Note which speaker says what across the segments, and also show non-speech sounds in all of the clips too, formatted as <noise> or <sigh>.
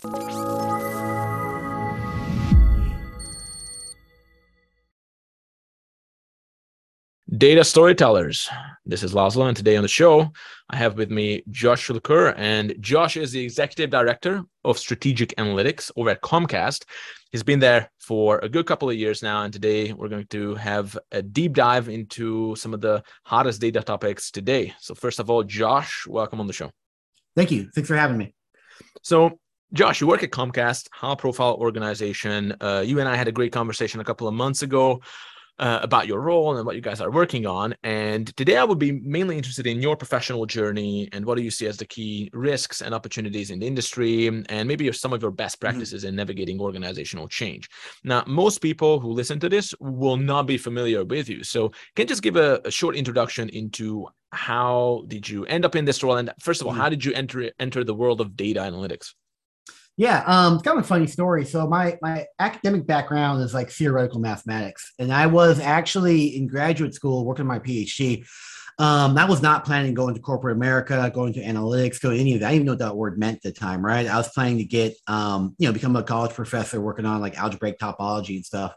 Speaker 1: Data storytellers. This is Laszlo, and today on the show, I have with me Josh LeCure. And Josh is the executive director of strategic analytics over at Comcast. He's been there for a good couple of years now. And today, we're going to have a deep dive into some of the hottest data topics today. So, first of all, Josh, welcome on the show.
Speaker 2: Thank you. Thanks for having me.
Speaker 1: So, Josh, you work at Comcast, high profile organization. Uh, you and I had a great conversation a couple of months ago uh, about your role and what you guys are working on. And today I would be mainly interested in your professional journey and what do you see as the key risks and opportunities in the industry, and maybe some of your best mm-hmm. practices mm-hmm. in navigating organizational change. Now, most people who listen to this will not be familiar with you. So, can you just give a, a short introduction into how did you end up in this role? And first of all, mm-hmm. how did you enter enter the world of data analytics?
Speaker 2: Yeah, um, it's kind of a funny story. So my my academic background is like theoretical mathematics, and I was actually in graduate school working my PhD. Um, I was not planning going to corporate America, going to analytics, go any of that. I didn't even know what that word meant at the time, right? I was planning to get, um, you know, become a college professor working on like algebraic topology and stuff.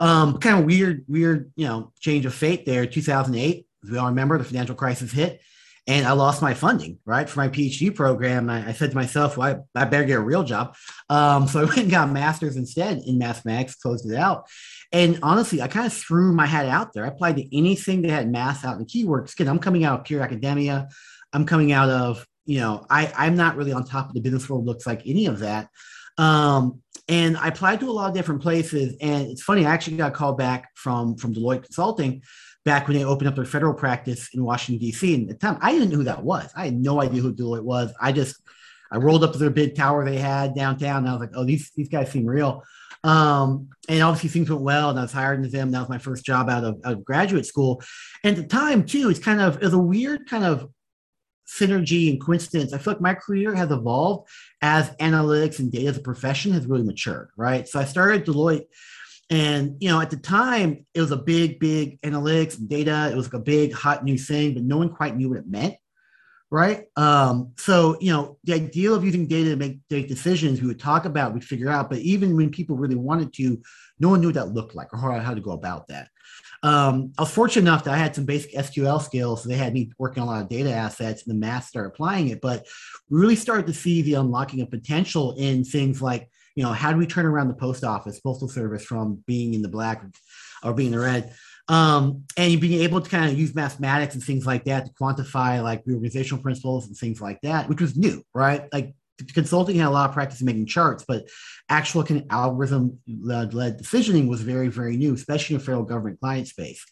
Speaker 2: Um, kind of weird, weird, you know, change of fate there. 2008, as we all remember, the financial crisis hit and I lost my funding, right, for my PhD program. I, I said to myself, well, I, I, better get a real job. Um, so I <laughs> went and got a master's instead in mathematics, closed it out. And honestly, I kind of threw my hat out there. I applied to anything that had math out in keywords. Again, I'm coming out of pure academia. I'm coming out of, you know, I, I'm not really on top of the business world, looks like any of that. Um, and I applied to a lot of different places. And it's funny, I actually got called back from, from Deloitte Consulting back when they opened up their federal practice in Washington, D.C. And at the time, I didn't know who that was. I had no idea who Deloitte was. I just, I rolled up to their big tower they had downtown. And I was like, oh, these, these guys seem real. Um, and obviously things went well and I was hired into them. That was my first job out of, out of graduate school. And at the time too, it's kind of, it was a weird kind of synergy and coincidence. I feel like my career has evolved as analytics and data as a profession has really matured, right? So I started Deloitte and you know, at the time, it was a big, big analytics and data. It was like a big, hot new thing, but no one quite knew what it meant, right? Um, so you know, the idea of using data to make, make decisions, we would talk about, we'd figure out. But even when people really wanted to, no one knew what that looked like or how, how to go about that. Um, I was fortunate enough that I had some basic SQL skills, so they had me working on a lot of data assets, and the math started applying it. But we really started to see the unlocking of potential in things like you know, how do we turn around the post office, postal service from being in the black or being the red? Um, and being able to kind of use mathematics and things like that to quantify like organizational principles and things like that, which was new, right? Like consulting had a lot of practice in making charts, but actual kind of algorithm led decisioning was very, very new, especially in federal government client space.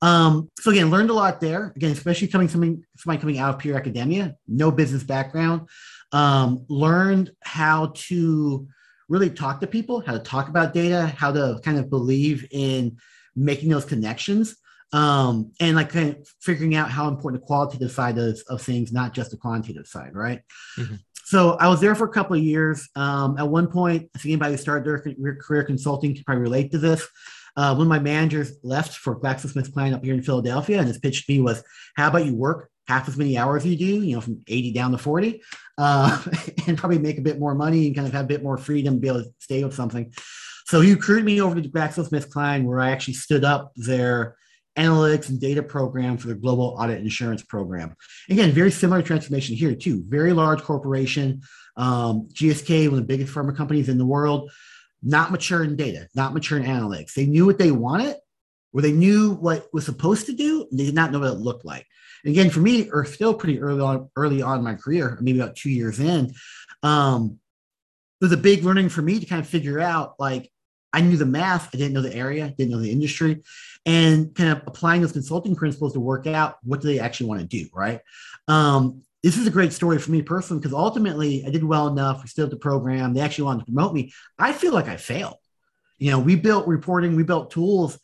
Speaker 2: Um, so again, learned a lot there. Again, especially coming somebody, somebody coming out of pure academia, no business background. Um, learned how to really talk to people, how to talk about data, how to kind of believe in making those connections, um, and like kind of figuring out how important the qualitative side is of things, not just the quantitative side, right? Mm-hmm. So I was there for a couple of years. Um, at one point, I think anybody who started their career consulting can probably relate to this. Uh, one of my managers left for GlaxoSmithKline up here in Philadelphia, and his pitch to me was, "How about you work half as many hours you do, you know, from 80 down to 40, uh, <laughs> and probably make a bit more money and kind of have a bit more freedom, be able to stay with something. So he recruited me over to GlaxoSmithKline, where I actually stood up their analytics and data program for the global audit insurance program. Again, very similar transformation here too. Very large corporation, um, GSK, one of the biggest pharma companies in the world, not mature in data, not mature in analytics. They knew what they wanted, or they knew what was supposed to do, and they did not know what it looked like. Again, for me, or still pretty early on, early on my career, maybe about two years in, um, it was a big learning for me to kind of figure out like I knew the math, I didn't know the area, didn't know the industry, and kind of applying those consulting principles to work out what do they actually want to do, right? Um, this is a great story for me personally because ultimately I did well enough. We still stood the program. They actually wanted to promote me. I feel like I failed. You know, we built reporting, we built tools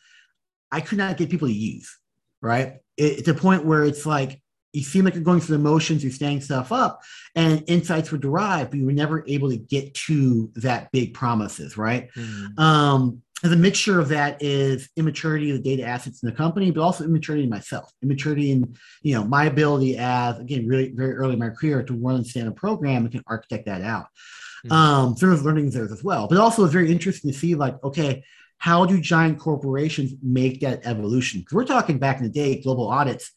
Speaker 2: I could not get people to use, right? it's a point where it's like you seem like you're going through the motions, you're staying stuff up, and insights were derived, but you were never able to get to that big promises, right? Mm. Um, and the mixture of that is immaturity of the data assets in the company, but also immaturity in myself, immaturity in you know my ability as again really very early in my career to run and stand a program and can architect that out. Mm-hmm. Um, so there's learnings there as well. But also it's very interesting to see like, okay, how do giant corporations make that evolution? Because we're talking back in the day, global audits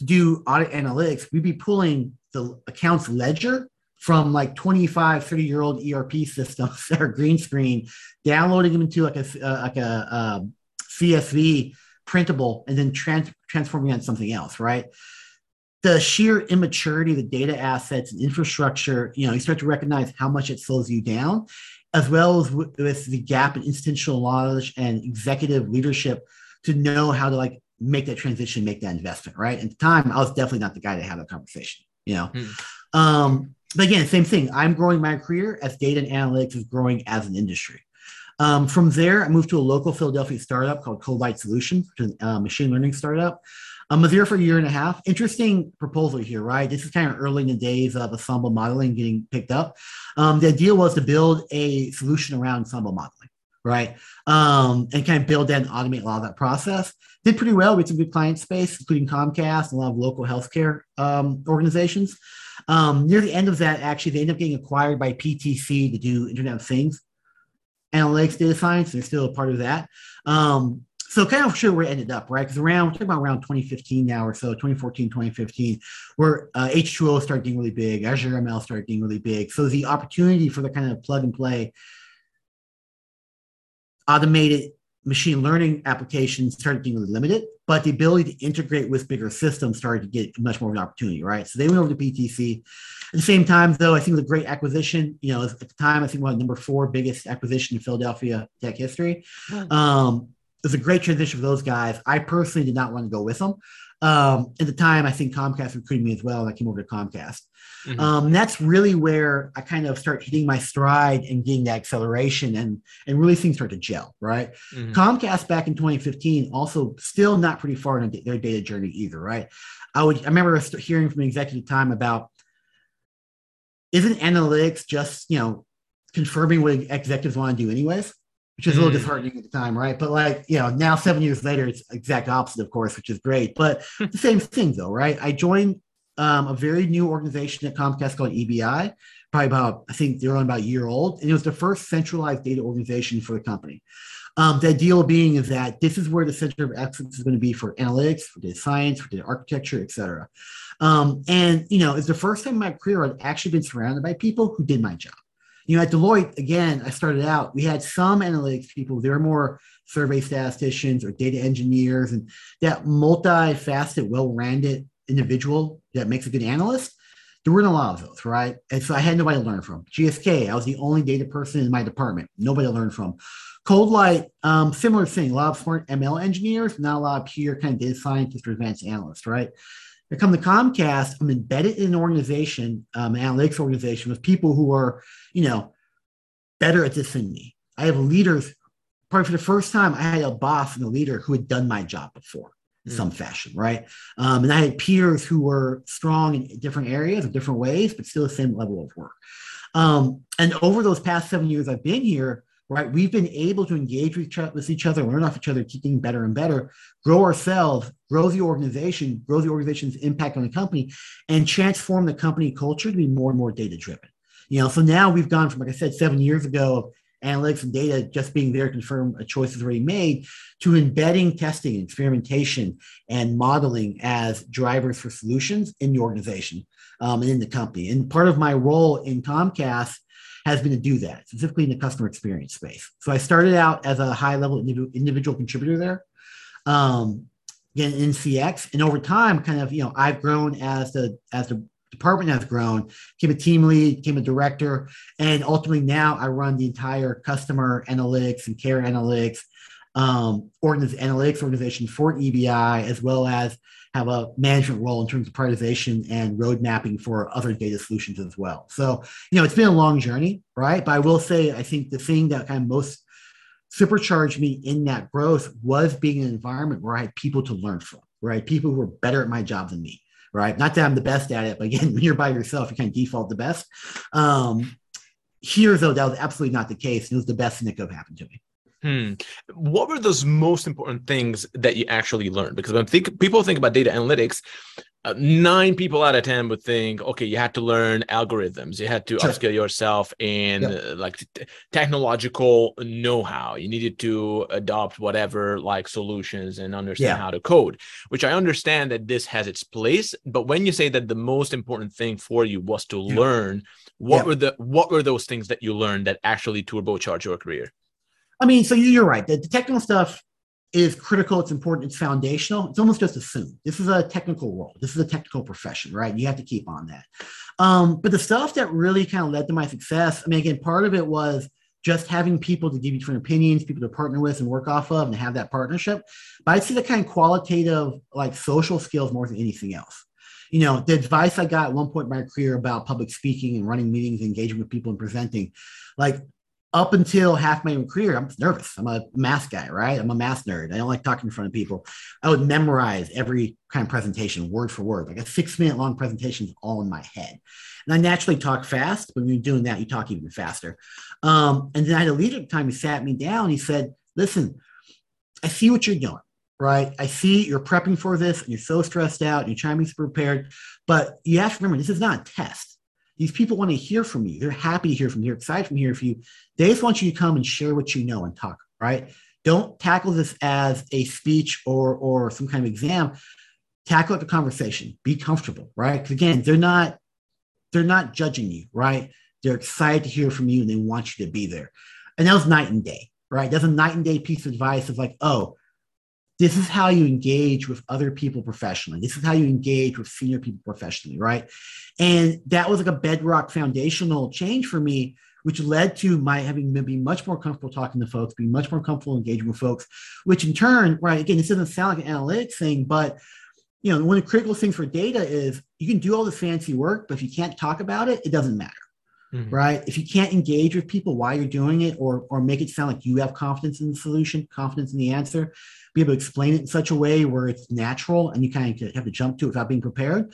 Speaker 2: to do audit analytics, we'd be pulling the accounts ledger from like 25, 30 year old ERP systems <laughs> that are green screen, downloading them into like a, uh, like a um, CSV printable and then trans- transforming into something else, right? The sheer immaturity of the data assets and infrastructure, you know, you start to recognize how much it slows you down, as well as with, with the gap in institutional knowledge and executive leadership to know how to like make that transition, make that investment, right? At the time, I was definitely not the guy to have that conversation, you know. Hmm. Um, but again, same thing. I'm growing my career as data and analytics is growing as an industry. Um, from there, I moved to a local Philadelphia startup called ColdLight Solutions, which is a machine learning startup. Um, was there for a year and a half. Interesting proposal here, right? This is kind of early in the days of ensemble modeling getting picked up. Um, the idea was to build a solution around ensemble modeling, right? Um, and kind of build that and automate a lot of that process. Did pretty well with some good client space, including Comcast, and a lot of local healthcare um, organizations. Um, near the end of that, actually, they ended up getting acquired by PTC to do Internet of Things analytics, data science. They're still a part of that. Um, so kind of sure where it ended up, right? Because around, we're talking about around 2015 now or so, 2014, 2015, where uh, H2O started getting really big, Azure ML started getting really big. So the opportunity for the kind of plug and play automated machine learning applications started getting really limited, but the ability to integrate with bigger systems started to get much more of an opportunity, right? So they went over to PTC. At the same time, though, I think it was a great acquisition. You know, at the time, I think one of the number four biggest acquisition in Philadelphia tech history. Hmm. Um, it was a great transition for those guys. I personally did not want to go with them. Um, at the time, I think Comcast recruited me as well, and I came over to Comcast. Mm-hmm. Um, that's really where I kind of start hitting my stride and getting that acceleration and and really things start to gel, right? Mm-hmm. Comcast back in 2015 also still not pretty far in their data journey either, right? I would I remember hearing from an executive time about isn't analytics just you know confirming what executives want to do anyways which is a little mm. disheartening at the time, right? But like, you know, now seven years later, it's exact opposite, of course, which is great. But the same thing, though, right? I joined um, a very new organization at Comcast called EBI, probably about, I think they're only about a year old. And it was the first centralized data organization for the company. Um, the ideal being is that this is where the center of excellence is going to be for analytics, for data science, for data architecture, et cetera. Um, and, you know, it's the first time in my career I've actually been surrounded by people who did my job you know, at Deloitte, again, I started out, we had some analytics people, they were more survey statisticians or data engineers, and that multifaceted, well rounded individual that makes a good analyst. There weren't a lot of those, right? And so I had nobody to learn from. GSK, I was the only data person in my department, nobody to learn from. ColdLight, um, similar thing, a lot of smart ML engineers, not a lot of pure kind of data scientists or advanced analysts, right? I come to Comcast, I'm embedded in an organization, um, an analytics organization with people who are, you know, better at this than me. I have leaders. Probably for the first time, I had a boss and a leader who had done my job before in mm. some fashion, right? Um, and I had peers who were strong in different areas, in different ways, but still the same level of work. Um, and over those past seven years I've been here, right? We've been able to engage with each, other, learn off each other, keep getting better and better, grow ourselves, grow the organization, grow the organization's impact on the company, and transform the company culture to be more and more data driven. You know, so now we've gone from, like I said, seven years ago of analytics and data just being there to confirm a choice is already made to embedding testing, experimentation, and modeling as drivers for solutions in the organization um, and in the company. And part of my role in Comcast has been to do that, specifically in the customer experience space. So I started out as a high level individual contributor there. Um, again in CX, and over time, kind of you know, I've grown as the as the department has grown, became a team lead, became a director, and ultimately now I run the entire customer analytics and care analytics um, organiz- analytics organization for EBI, as well as have a management role in terms of prioritization and road mapping for other data solutions as well. So, you know, it's been a long journey, right? But I will say, I think the thing that kind of most supercharged me in that growth was being in an environment where I had people to learn from, right? People who were better at my job than me, right? Not that I'm the best at it, but again, <laughs> when you're by yourself, you kind of default the best. Um, here, though, that was absolutely not the case. It was the best thing that could have happened to me.
Speaker 1: Hmm. What were those most important things that you actually learned? Because when think, people think about data analytics, uh, nine people out of ten would think, okay, you had to learn algorithms, you had to sure. upskill yourself in yep. uh, like t- technological know-how. You needed to adopt whatever like solutions and understand yeah. how to code. Which I understand that this has its place, but when you say that the most important thing for you was to yeah. learn, what were the what were those things that you learned that actually turbocharged your career?
Speaker 2: I mean, so you're right. The, the technical stuff is critical, it's important, it's foundational. It's almost just assumed. This is a technical role. This is a technical profession, right? You have to keep on that. Um, but the stuff that really kind of led to my success, I mean, again, part of it was just having people to give you different opinions, people to partner with and work off of and have that partnership. But I see the kind of qualitative, like social skills more than anything else. You know, the advice I got at one point in my career about public speaking and running meetings, engaging with people and presenting, like up until half my career, I'm nervous. I'm a math guy, right? I'm a math nerd. I don't like talking in front of people. I would memorize every kind of presentation word for word. Like a six minute long presentation is all in my head. And I naturally talk fast. But when you're doing that, you talk even faster. Um, and then I had a leader at the time who sat me down. He said, Listen, I see what you're doing, right? I see you're prepping for this and you're so stressed out and you're trying to be prepared. But you have to remember, this is not a test these people want to hear from you. They're happy to hear from you. They're excited from hearing from you. They just want you to come and share what you know and talk, right? Don't tackle this as a speech or or some kind of exam. Tackle it the conversation. Be comfortable, right? Because again, they're not they're not judging you, right? They're excited to hear from you and they want you to be there. And that was night and day, right? That's a night and day piece of advice of like, oh, this is how you engage with other people professionally. This is how you engage with senior people professionally, right? And that was like a bedrock foundational change for me, which led to my having to be much more comfortable talking to folks, being much more comfortable engaging with folks, which in turn, right, again, this doesn't sound like an analytics thing, but you know, one of the critical things for data is you can do all the fancy work, but if you can't talk about it, it doesn't matter. Mm-hmm. right? If you can't engage with people while you're doing it or, or make it sound like you have confidence in the solution, confidence in the answer, be able to explain it in such a way where it's natural and you kind of have to jump to it without being prepared,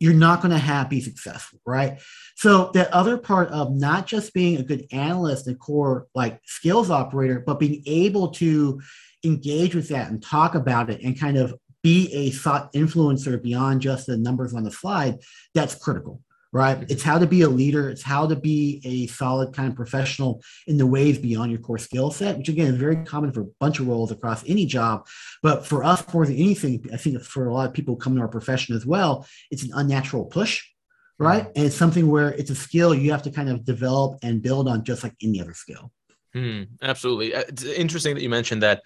Speaker 2: you're not going to have be successful, right? So that other part of not just being a good analyst and core like skills operator, but being able to engage with that and talk about it and kind of be a thought influencer beyond just the numbers on the slide, that's critical right? Mm-hmm. It's how to be a leader. It's how to be a solid kind of professional in the ways beyond your core skill set, which again is very common for a bunch of roles across any job. But for us, more than anything, I think for a lot of people coming to our profession as well, it's an unnatural push, right? Mm-hmm. And it's something where it's a skill you have to kind of develop and build on just like any other skill.
Speaker 1: Mm, absolutely. Uh, it's interesting that you mentioned that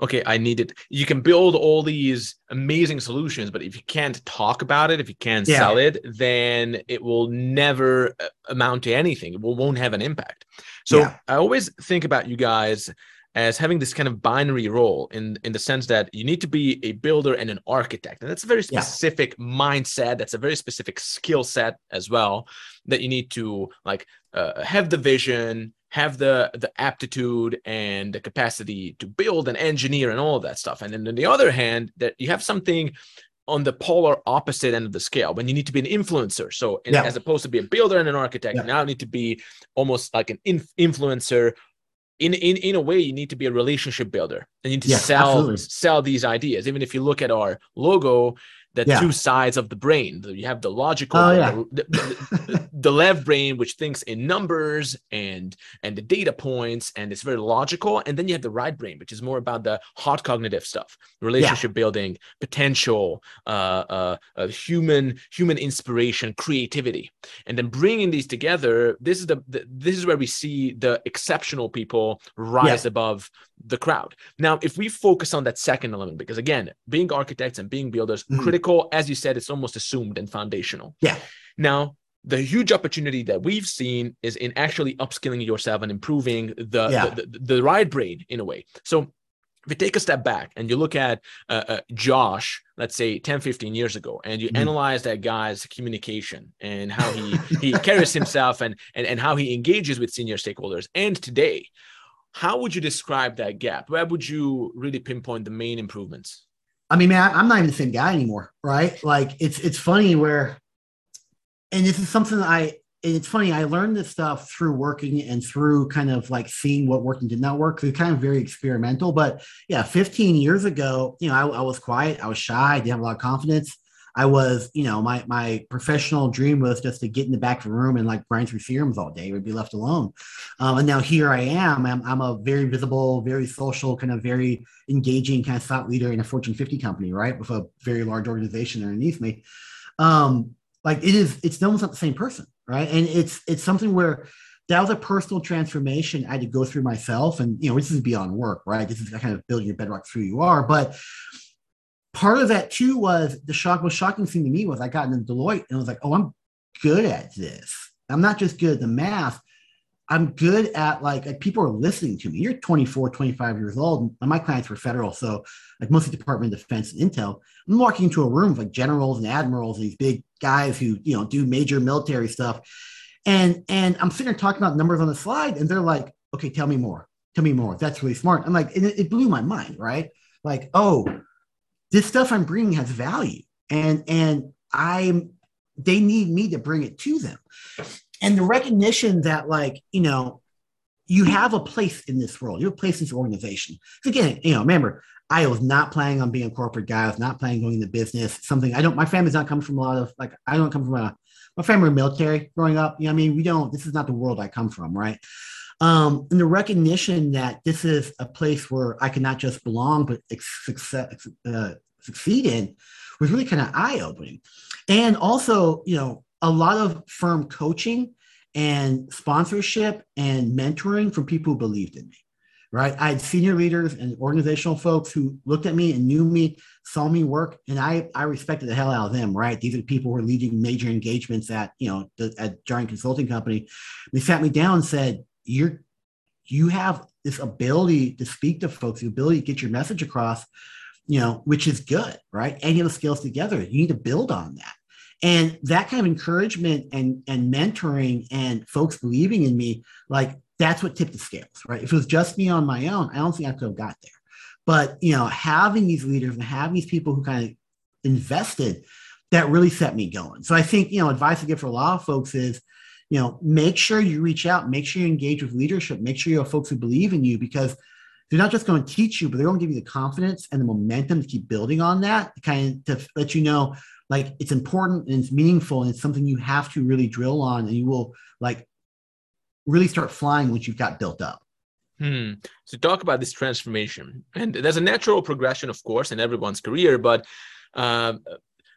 Speaker 1: okay, I need it. You can build all these amazing solutions, but if you can't talk about it, if you can't yeah. sell it, then it will never uh, amount to anything. It will, won't have an impact. So yeah. I always think about you guys as having this kind of binary role in in the sense that you need to be a builder and an architect and that's a very specific yeah. mindset that's a very specific skill set as well that you need to like uh, have the vision have the the aptitude and the capacity to build and engineer and all of that stuff and then on the other hand that you have something on the polar opposite end of the scale when you need to be an influencer so in, yeah. as opposed to be a builder and an architect yeah. you now need to be almost like an inf- influencer in, in in a way you need to be a relationship builder and you need to yeah, sell absolutely. sell these ideas even if you look at our logo the yeah. two sides of the brain. You have the logical, oh, yeah. the, the, the, left brain, which thinks in numbers and and the data points, and it's very logical. And then you have the right brain, which is more about the hard cognitive stuff, relationship yeah. building, potential, uh, uh, uh, human human inspiration, creativity, and then bringing these together. This is the, the this is where we see the exceptional people rise above the crowd. Now, if we focus on that second element, because again, being architects and being builders, mm-hmm. critical, as you said, it's almost assumed and foundational.
Speaker 2: Yeah.
Speaker 1: Now, the huge opportunity that we've seen is in actually upskilling yourself and improving the, yeah. the, the, the, right brain in a way. So if you take a step back and you look at uh, uh, Josh, let's say 10, 15 years ago, and you mm-hmm. analyze that guy's communication and how he, he carries himself and, and, and how he engages with senior stakeholders, and today, how would you describe that gap? Where would you really pinpoint the main improvements?
Speaker 2: I mean, man, I'm not even the same guy anymore, right? Like it's it's funny where, and this is something I. It's funny. I learned this stuff through working and through kind of like seeing what worked and did not work. It's kind of very experimental. But yeah, 15 years ago, you know, I, I was quiet, I was shy, I didn't have a lot of confidence. I was, you know, my my professional dream was just to get in the back of the room and like grind through theorems all day, would be left alone. Um, and now here I am. I'm, I'm a very visible, very social, kind of very engaging kind of thought leader in a Fortune 50 company, right, with a very large organization underneath me. Um, like it is, it's almost not the same person, right? And it's it's something where that was a personal transformation I had to go through myself. And you know, this is beyond work, right? This is kind of building your bedrock through who you are, but part of that too was the shock most shocking thing to me was I got into Deloitte and I was like, oh, I'm good at this. I'm not just good at the math. I'm good at like, like people are listening to me. You're 24, 25 years old. My clients were federal. So like mostly Department of Defense and Intel. I'm walking into a room with like generals and admirals, these big guys who, you know, do major military stuff. And and I'm sitting there talking about numbers on the slide, and they're like, okay, tell me more. Tell me more. That's really smart. I'm like, it, it blew my mind, right? Like, oh, this stuff I'm bringing has value, and and I'm they need me to bring it to them, and the recognition that like you know you have a place in this world, you have a place in this organization. So again, you know, remember, I was not planning on being a corporate guy. I was not planning on going into business. Something I don't. My family's not coming from a lot of like. I don't come from a my family military growing up. You know, I mean, we don't. This is not the world I come from, right? Um, and the recognition that this is a place where I can not just belong, but success, uh, succeed in was really kind of eye opening. And also, you know, a lot of firm coaching and sponsorship and mentoring from people who believed in me, right? I had senior leaders and organizational folks who looked at me and knew me, saw me work, and I, I respected the hell out of them, right? These are the people who were leading major engagements at, you know, the, at Giant Consulting Company. They sat me down and said, you're, you have this ability to speak to folks, the ability to get your message across you know, which is good, right? Any of the skills together, you need to build on that. And that kind of encouragement and, and mentoring and folks believing in me, like that's what tipped the scales, right? If it was just me on my own, I don't think I could have got there. But you know, having these leaders and having these people who kind of invested, that really set me going. So I think, you know, advice I give for a lot of folks is, you know, make sure you reach out, make sure you engage with leadership, make sure you have folks who believe in you because they're not just going to teach you, but they're going to give you the confidence and the momentum to keep building on that, kind of to let you know like it's important and it's meaningful and it's something you have to really drill on, and you will like really start flying once you've got built up.
Speaker 1: Hmm. So talk about this transformation, and there's a natural progression, of course, in everyone's career, but uh,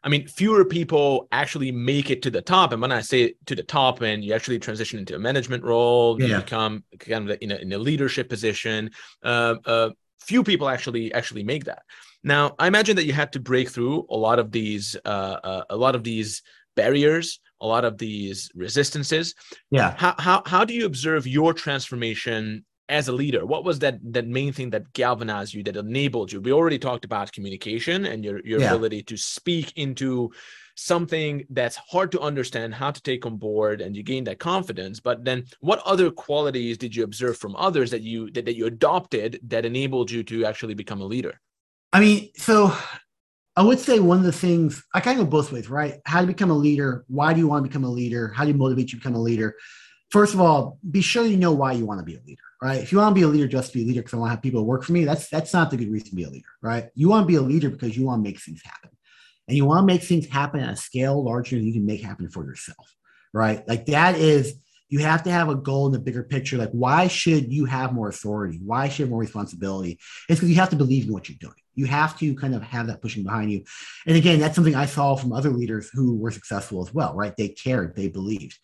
Speaker 1: I mean, fewer people actually make it to the top. And when I say to the top, and you actually transition into a management role, yeah. you become kind of in a, in a leadership position. Uh, uh, few people actually actually make that. Now, I imagine that you had to break through a lot of these uh, uh a lot of these barriers, a lot of these resistances.
Speaker 2: Yeah.
Speaker 1: How how how do you observe your transformation as a leader what was that that main thing that galvanized you that enabled you? We already talked about communication and your your yeah. ability to speak into something that's hard to understand how to take on board and you gain that confidence. But then what other qualities did you observe from others that you that, that you adopted that enabled you to actually become a leader?
Speaker 2: I mean so i would say one of the things i kind of go both ways right? How to become a leader why do you want to become a leader? How do you motivate you to become a leader? First of all be sure you know why you want to be a leader right? If you want to be a leader just be a leader because I want to have people work for me, that's that's not the good reason to be a leader, right? You want to be a leader because you want to make things happen. And you want to make things happen at a scale larger than you can make happen for yourself, right? Like that is you have to have a goal in the bigger picture. Like, why should you have more authority? Why should you have more responsibility? It's because you have to believe in what you're doing. You have to kind of have that pushing behind you. And again, that's something I saw from other leaders who were successful as well, right? They cared, they believed.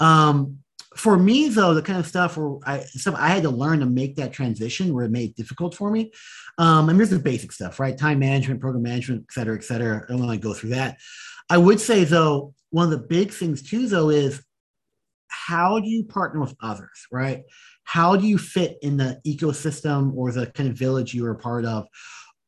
Speaker 2: Um, for me though the kind of stuff where i stuff i had to learn to make that transition where it made it difficult for me um and here's the basic stuff right? Time management program management et cetera et cetera. I don't want to go through that. I would say though one of the big things too though is how do you partner with others right? How do you fit in the ecosystem or the kind of village you are a part of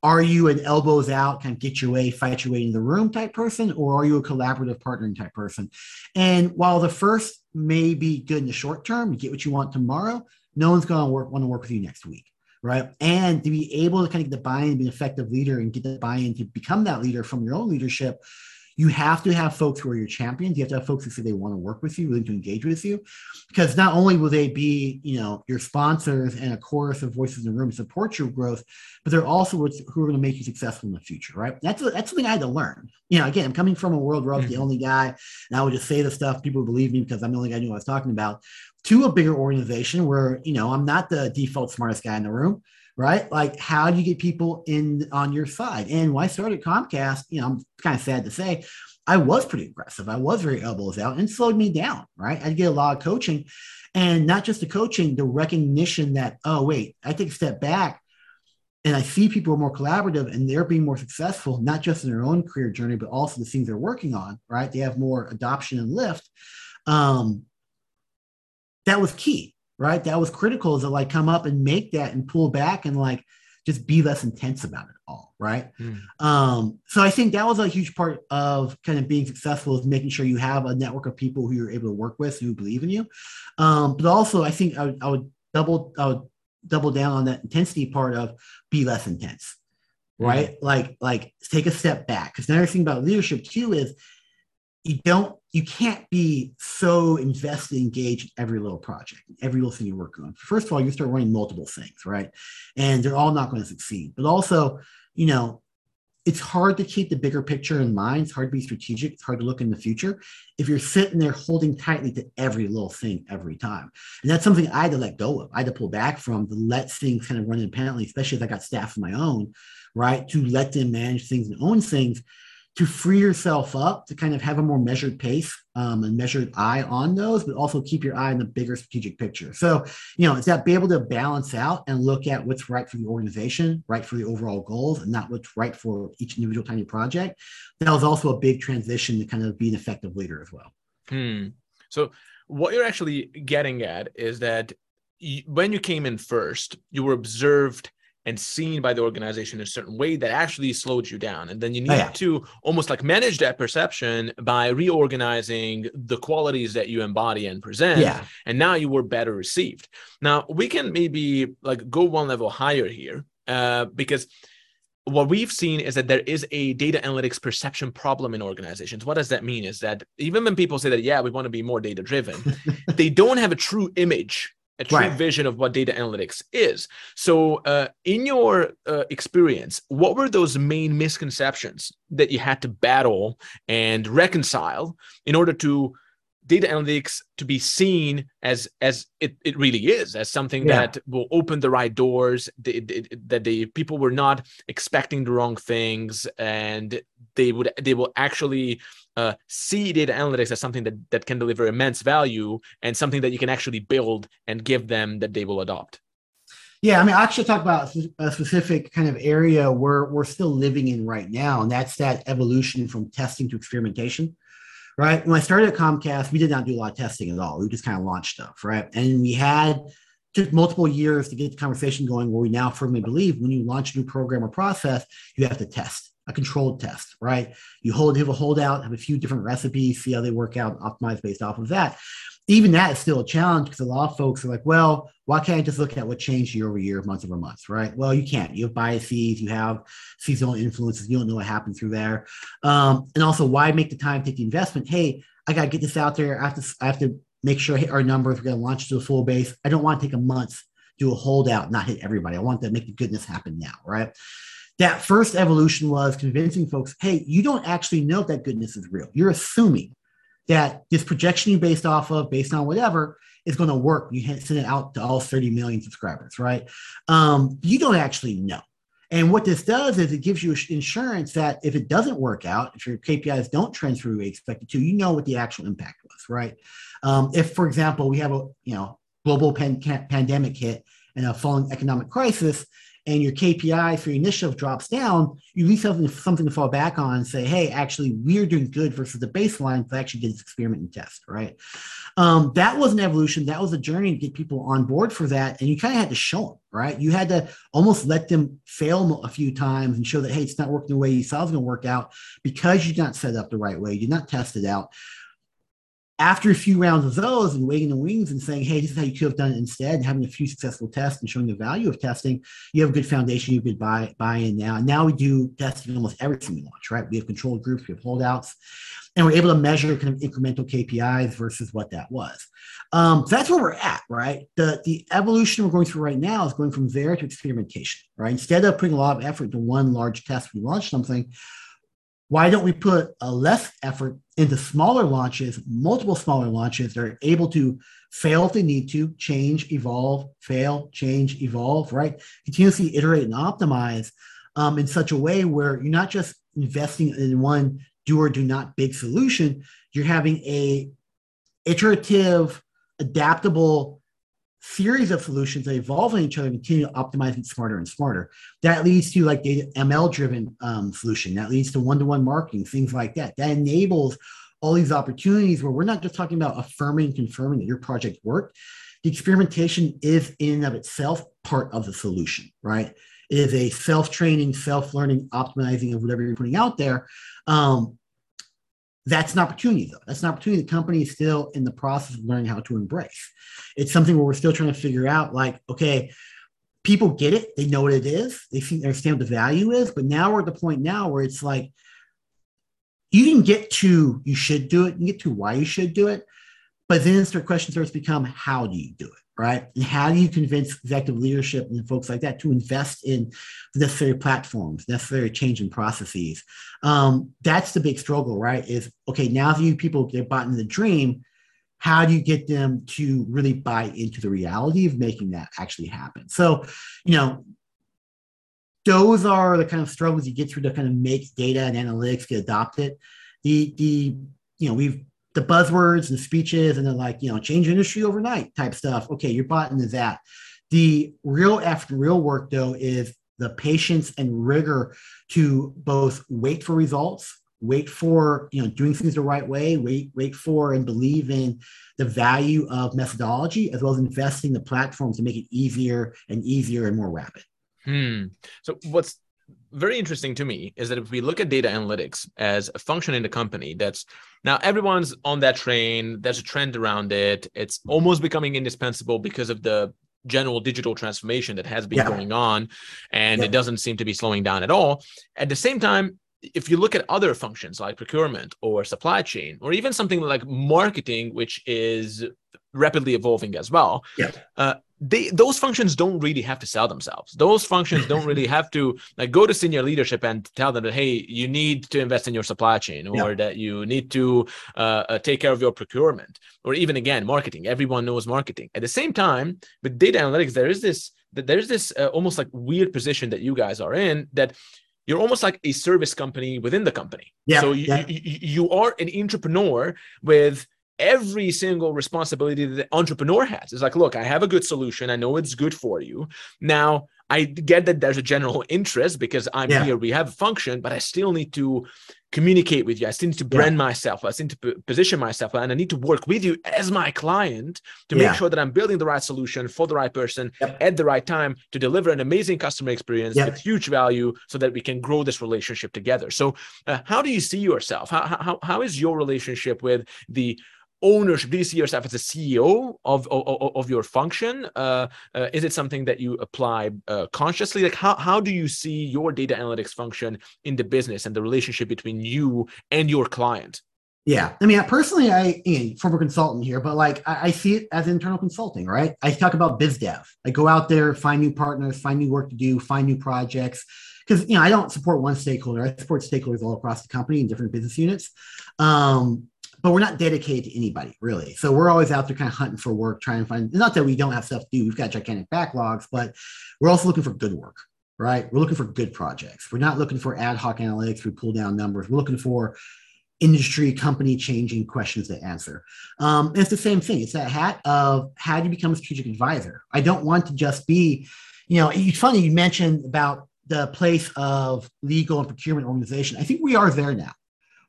Speaker 2: are you an elbows out, kind of get your way, fight your way in the room type person, or are you a collaborative partnering type person? And while the first may be good in the short term, you get what you want tomorrow, no one's going to work, want to work with you next week. Right. And to be able to kind of get the buy-in, be an effective leader and get the buy-in to become that leader from your own leadership, you have to have folks who are your champions. You have to have folks who say they want to work with you, willing to engage with you, because not only will they be, you know, your sponsors and a chorus of voices in the room support your growth, but they're also who are going to make you successful in the future, right? That's that's something I had to learn. You know, again, I'm coming from a world where I was mm-hmm. the only guy, and I would just say the stuff people believe me because I'm the only guy who knew what I was talking about. To a bigger organization where you know I'm not the default smartest guy in the room right? Like, how do you get people in on your side? And when I started Comcast, you know, I'm kind of sad to say, I was pretty aggressive. I was very elbows out and slowed me down, right? I get a lot of coaching and not just the coaching, the recognition that, oh, wait, I take a step back and I see people are more collaborative and they're being more successful, not just in their own career journey, but also the things they're working on, right? They have more adoption and lift. Um, that was key right? That was critical to like come up and make that and pull back and like just be less intense about it all, right? Mm. Um, so I think that was a huge part of kind of being successful is making sure you have a network of people who you're able to work with who believe in you. Um, but also, I think I would, I would double I would double down on that intensity part of be less intense, hmm. right? Mm. Like like take a step back because another thing about leadership too is you don't you can't be so invested engaged in every little project every little thing you're working on. First of all you start running multiple things right? And they're all not going to succeed. But also you know it's hard to keep the bigger picture in mind. It's hard to be strategic. It's hard to look in the future if you're sitting there holding tightly to every little thing every time. And that's something i had to let go of. I had to pull back from to let things kind of run independently especially if i got staff of my own right? To let them manage things and own things to free yourself up to kind of have a more measured pace um, and measured eye on those, but also keep your eye on the bigger strategic picture. So, you know, it's that be able to balance out and look at what's right for the organization, right for the overall goals, and not what's right for each individual tiny project. That was also a big transition to kind of be an effective leader as well.
Speaker 1: Hmm. So, what you're actually getting at is that when you came in first, you were observed and seen by the organization in a certain way that actually slowed you down. And then you need oh, yeah. to almost like manage that perception by reorganizing the qualities that you embody and present.
Speaker 2: Yeah.
Speaker 1: And now you were better received. Now we can maybe like go one level higher here uh, because what we've seen is that there is a data analytics perception problem in organizations. What does that mean? Is that even when people say that, yeah, we want to be more data driven, <laughs> they don't have a true image a true right. vision of what data analytics is. So, uh, in your uh, experience, what were those main misconceptions that you had to battle and reconcile in order to data analytics to be seen as as it, it really is as something yeah. that will open the right doors. That the people were not expecting the wrong things and they would they will actually uh, see data analytics as something that, that can deliver immense value and something that you can actually build and give them that they will adopt.
Speaker 2: Yeah, I mean, I actually talk about a specific kind of area where we're still living in right now, and that's that evolution from testing to experimentation right? When I started at Comcast, we did not do a lot of testing at all. We just kind of launched stuff, right? And we had took multiple years to get the conversation going where we now firmly believe when you launch a new program or process, you have to test a controlled test, right? You hold have a holdout, have a few different recipes, see how they work out, optimize based off of that even that is still a challenge because a lot of folks are like, well, why can't I just look at what changed year over year, month over month, right? Well, you can't. You have biases, you have seasonal influences, you don't know what happened through there. Um, and also, why make the time take the investment? Hey, I got to get this out there. I have to, I have to make sure I hit our numbers. We're going to launch to a full base. I don't want to take a month, do a holdout, not hit everybody. I want to make the goodness happen now, right? That first evolution was convincing folks, hey, you don't actually know that goodness is real. You're assuming that this projection you based off of, based on whatever, is going to work. You send it out to all 30 million subscribers, right? Um, you don't actually know. And what this does is it gives you insurance that if it doesn't work out, if your KPIs don't trend through expected to, you know what the actual impact was, right? Um, if, for example, we have a you know global pan- pandemic hit and a falling economic crisis, and your KPI for your initiative drops down, you least have something to fall back on and say, hey, actually, we're doing good versus the baseline to actually get this experiment and test, right? Um, that was an evolution. That was a journey to get people on board for that. And you kind of had to show them, right? You had to almost let them fail a few times and show that, hey, it's not working the way you thought it was going to work out because you did not set up the right way. You did not test it out after a few rounds of those and waiting the wings and saying, hey, this is how you could have done it instead, and having a few successful tests and showing the value of testing, you have a good foundation you could buy buy in now. Now we do testing almost everything we launch, right? We have controlled groups, we have holdouts, and we're able to measure kind of incremental KPIs versus what that was. Um, so that's where we're at, right? The the evolution we're going through right now is going from there to experimentation, right? Instead of putting a lot of effort into one large test, we launch something why don't we put a less effort into smaller launches, multiple smaller launches that are able to fail if they need to, change, evolve, fail, change, evolve, right? Continuously iterate and optimize um, in such a way where you're not just investing in one do or do not big solution, you're having a iterative, adaptable series of solutions that evolve on each other and continue optimizing smarter and smarter. That leads to like data ML driven um, solution. That leads to one to one marketing, things like that. That enables all these opportunities where we're not just talking about affirming, and confirming that your project worked. The experimentation is in and of itself part of the solution, right? It is a self training, self learning, optimizing of whatever you're putting out there. Um, that's an opportunity though. That's an opportunity. The company is still in the process of learning how to embrace. It's something where we're still trying to figure out like okay people get it. They know what it is. They understand what the value is. But now we're at the point now where it's like you can get to you should do it. You get to why you should do it. But then the question starts to become how do you do it right? And how do you convince executive leadership and folks like that to invest in the necessary platforms, necessary change in processes? Um, that's the big struggle, right? Is okay, now that you people get bought into the dream, how do you get them to really buy into the reality of making that actually happen? So, you know, those are the kind of struggles you get through to kind of make data and analytics get adopted. The the you know we've the buzzwords and speeches and then like you know change industry overnight type stuff. Okay you're bought into that. The real after real work though is the patience and rigor to both wait for results wait for you know doing things the right way wait wait for and believe in the value of methodology as well as investing the platforms to make it easier and easier and more rapid.
Speaker 1: Hmm. so what's very interesting to me is that if we look at data analytics as a function in the company that's now everyone's on that train there's a trend around it it's almost becoming indispensable because of the general digital transformation that has been yeah. going on and yeah. it doesn't seem to be slowing down at all at the same time if you look at other functions like procurement or supply chain or even something like marketing which is rapidly evolving as well
Speaker 2: yeah.
Speaker 1: Uh, they those functions don't really have to sell themselves those functions don't really <laughs> have to like go to senior leadership and tell them that hey you need to invest in your supply chain or yeah. that you need to uh, uh, take care of your procurement or even again marketing everyone knows marketing at the same time with data analytics there is this there's this uh, almost like weird position that you guys are in that you're almost like a service company within the company
Speaker 2: yeah,
Speaker 1: so you,
Speaker 2: yeah.
Speaker 1: you, you are an entrepreneur with every single responsibility that the entrepreneur has. It's like, look, I have a good solution. I know it's good for you. Now, I get that there's a general interest because I'm yeah. here, we have a function, but I still need to communicate with you. I still need to brand yeah. myself. I still need to position myself, and I need to work with you as my client to yeah. make sure that I'm building the right solution for the right person yep. at the right time to deliver an amazing customer experience yep. with huge value, so that we can grow this relationship together. So, uh, how do you see yourself? How, how how is your relationship with the ownership do you see yourself as a ceo of of, of your function? Uh, uh, is it something that you apply uh, consciously? Like how, how do you see your data analytics function in the business and the relationship between you and your client?
Speaker 2: Yeah. I mean personally i you know, former consultant here but like I, I, see it as internal consulting right? I talk about biz dev. I go out there find new partners find new work to do find new projects. Because you know i don't support one stakeholder. I support stakeholders all across the company in different business units. Um, but we're not dedicated to anybody really. So we're always out there kind of hunting for work, trying to find, not that we don't have stuff to do, we've got gigantic backlogs, but we're also looking for good work, right? We're looking for good projects. We're not looking for ad hoc analytics, we pull down numbers. We're looking for industry company changing questions to answer. Um, it's the same thing. It's that hat of how do you become a strategic advisor? I don't want to just be, you know, it's funny you mentioned about the place of legal and procurement organization. I think we are there now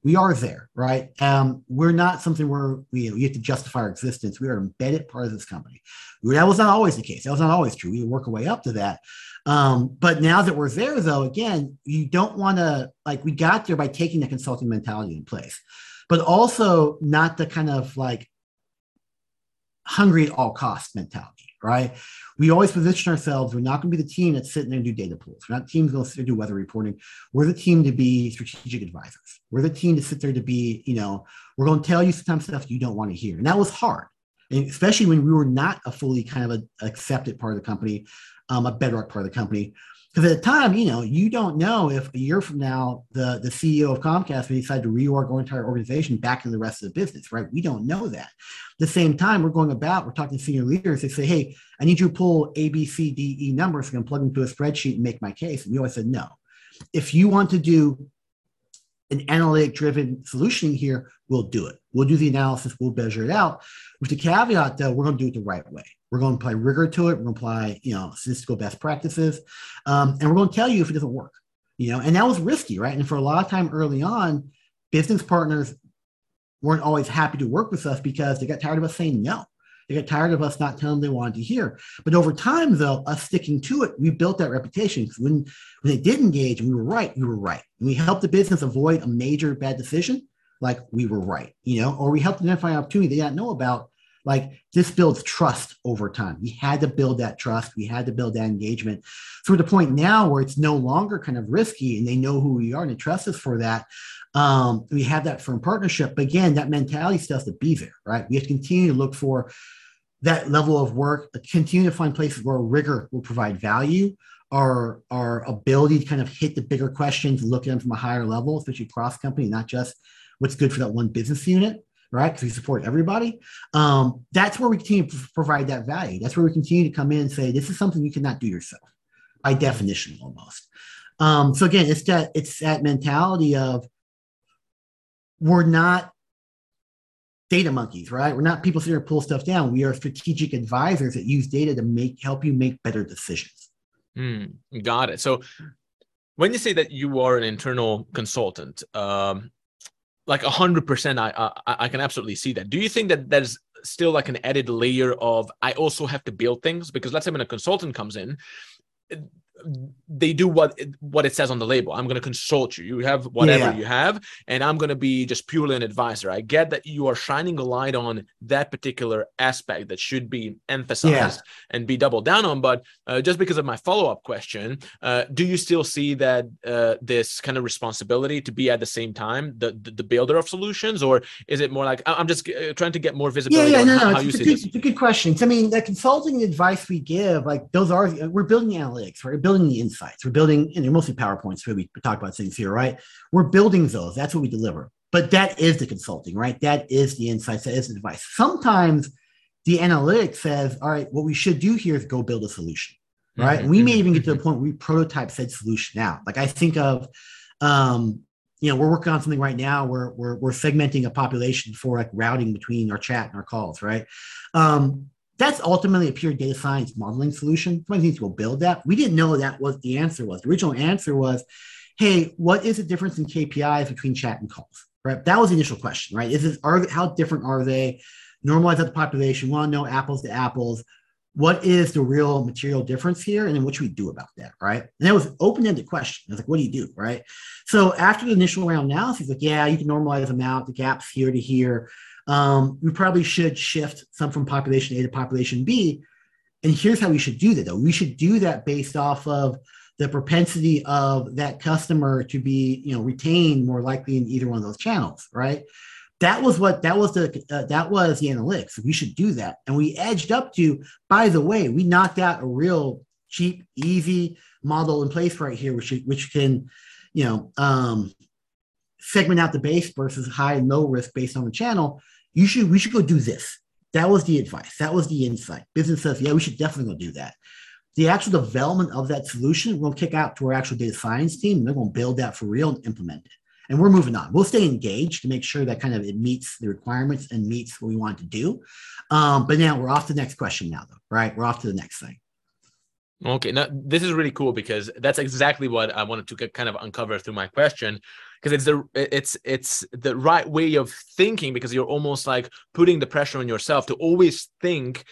Speaker 2: we are there, right? Um, we're not something where we, we have to justify our existence. We are embedded part of this company. That was not always the case. That was not always true. We work our way up to that. Um, but now that we're there, though, again, you don't want to like we got there by taking the consulting mentality in place. but also not the kind of like hungry at all costs mentality, right? We always position ourselves. We're not going to be the team that's sitting there and do data pools. We're not teams going to sit there and do weather reporting. We're the team to be strategic advisors. We're the team to sit there to be, you know, we're going to tell you sometimes stuff you don't want to hear. And that was hard, and especially when we were not a fully kind of a, accepted part of the company, um, a bedrock part of the company. Because at the time, you know, you don't know if a year from now the, the CEO of Comcast may decide to reorg our entire organization back in the rest of the business, right? We don't know that. At the same time, we're going about, we're talking to senior leaders. They say, hey, I need you to pull A, B, C, D, E numbers and plug into a spreadsheet and make my case. And we always said, no. If you want to do an analytic driven solution here, we'll do it. We'll do the analysis, we'll measure it out. With the caveat though, we're going to do it the right way. We're going to apply rigor to it. We're going to apply, you know, statistical best practices, um, and we're going to tell you if it doesn't work. You know, and that was risky, right? And for a lot of time early on, business partners weren't always happy to work with us because they got tired of us saying no. They got tired of us not telling them they wanted to hear. But over time, though, us sticking to it, we built that reputation. When, when they did engage and we were right, we were right. And we helped the business avoid a major bad decision, like we were right, you know, or we helped identify an opportunity they didn't know about. Like this builds trust over time. We had to build that trust. We had to build that engagement. So we're at the point now where it's no longer kind of risky and they know who we are and they trust us for that. Um, we have that firm partnership. But again, that mentality still has to be there, right? We have to continue to look for that level of work, continue to find places where rigor will provide value, our, our ability to kind of hit the bigger questions, look at them from a higher level, especially cross company, not just what's good for that one business unit, right? Because we support everybody. Um, that's where we continue to provide that value. That's where we continue to come in and say, this is something you cannot do yourself by definition almost. Um, so again, it's that it's that mentality of we're not data monkeys, right? We're not people sitting there pull stuff down. We are strategic advisors that use data to make help you make better decisions.
Speaker 1: Mm, got it. So when you say that you are an internal consultant, um, like a hundred percent, I, I I can absolutely see that. Do you think that there's still like an added layer of I also have to build things because let's say when a consultant comes in, they do what what it says on the label. I'm going to consult you. You have whatever yeah. you have, and I'm going to be just purely an advisor. I get that you are shining a light on that particular aspect that should be emphasized yeah. and be doubled down on. But uh, just because of my follow up question, uh, do you still see that uh, this kind of responsibility to be at the same time the, the, the builder of solutions, or is it more like I'm just uh, trying to get more visibility?
Speaker 2: Yeah, yeah, no, no, it's, a good, it's a good question. I mean, the consulting advice we give, like those are we're building analytics, right? Building the insights. We're building, and they're mostly PowerPoints where we talk about things here, right? We're building those. That's what we deliver. But that is the consulting, right? That is the insights. That is the advice. Sometimes the analytics says, all right, what we should do here is go build a solution, right? Mm-hmm. we may even get to the point where we prototype said solution out. Like I think of, um, you know, we're working on something right now where we're, we're segmenting a population for like routing between our chat and our calls, right? Um, that's ultimately a pure data science modeling solution. Somebody needs to go build that. We didn't know that was the answer was. The original answer was, hey, what is the difference in KPIs between chat and calls? Right. That was the initial question, right? Is this are how different are they? Normalize out the population, want to know apples to apples. What is the real material difference here? And then what should we do about that? Right. And that was open-ended question. I was like, what do you do? Right. So after the initial round analysis, like, yeah, you can normalize them out, the gaps here to here um, we probably should shift some from population A to population B. And here's how we should do that, though. We should do that based off of the propensity of that customer to be, you know, retained more likely in either one of those channels, right? That was what that was the uh, that was the analytics. We should do that, and we edged up to. By the way, we knocked out a real cheap, easy model in place right here, which which can, you know, um, segment out the base versus high and low risk based on the channel you should we should go do this. That was the advice. That was the insight. Business says, yeah, we should definitely go do that. The actual development of that solution, to kick out to our actual data science team. They're going to build that for real and implement it. And we're moving on. We'll stay engaged to make sure that kind of it meets the requirements and meets what we want to do. Um, but now we're off to the next question now, though, right? We're off to the next thing.
Speaker 1: Okay, now this is really cool because that's exactly what I wanted to kind of uncover through my question because it's the it's it's the right way of thinking because you're almost like putting the pressure on yourself to always think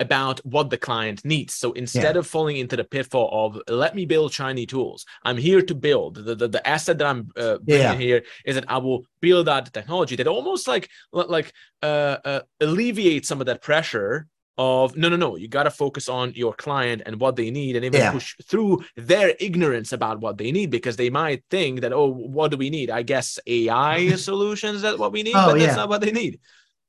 Speaker 1: about what the client needs. So instead yeah. of falling into the pitfall of let me build shiny tools, I'm here to build. The, the, the asset that I'm uh, bringing yeah. here is that I will build out the technology that almost like like uh, uh, alleviate some of that pressure of no no no you got to focus on your client and what they need and even yeah. push through their ignorance about what they need because they might think that oh what do we need i guess ai <laughs> solutions that's what we need oh, but that's yeah. not what they need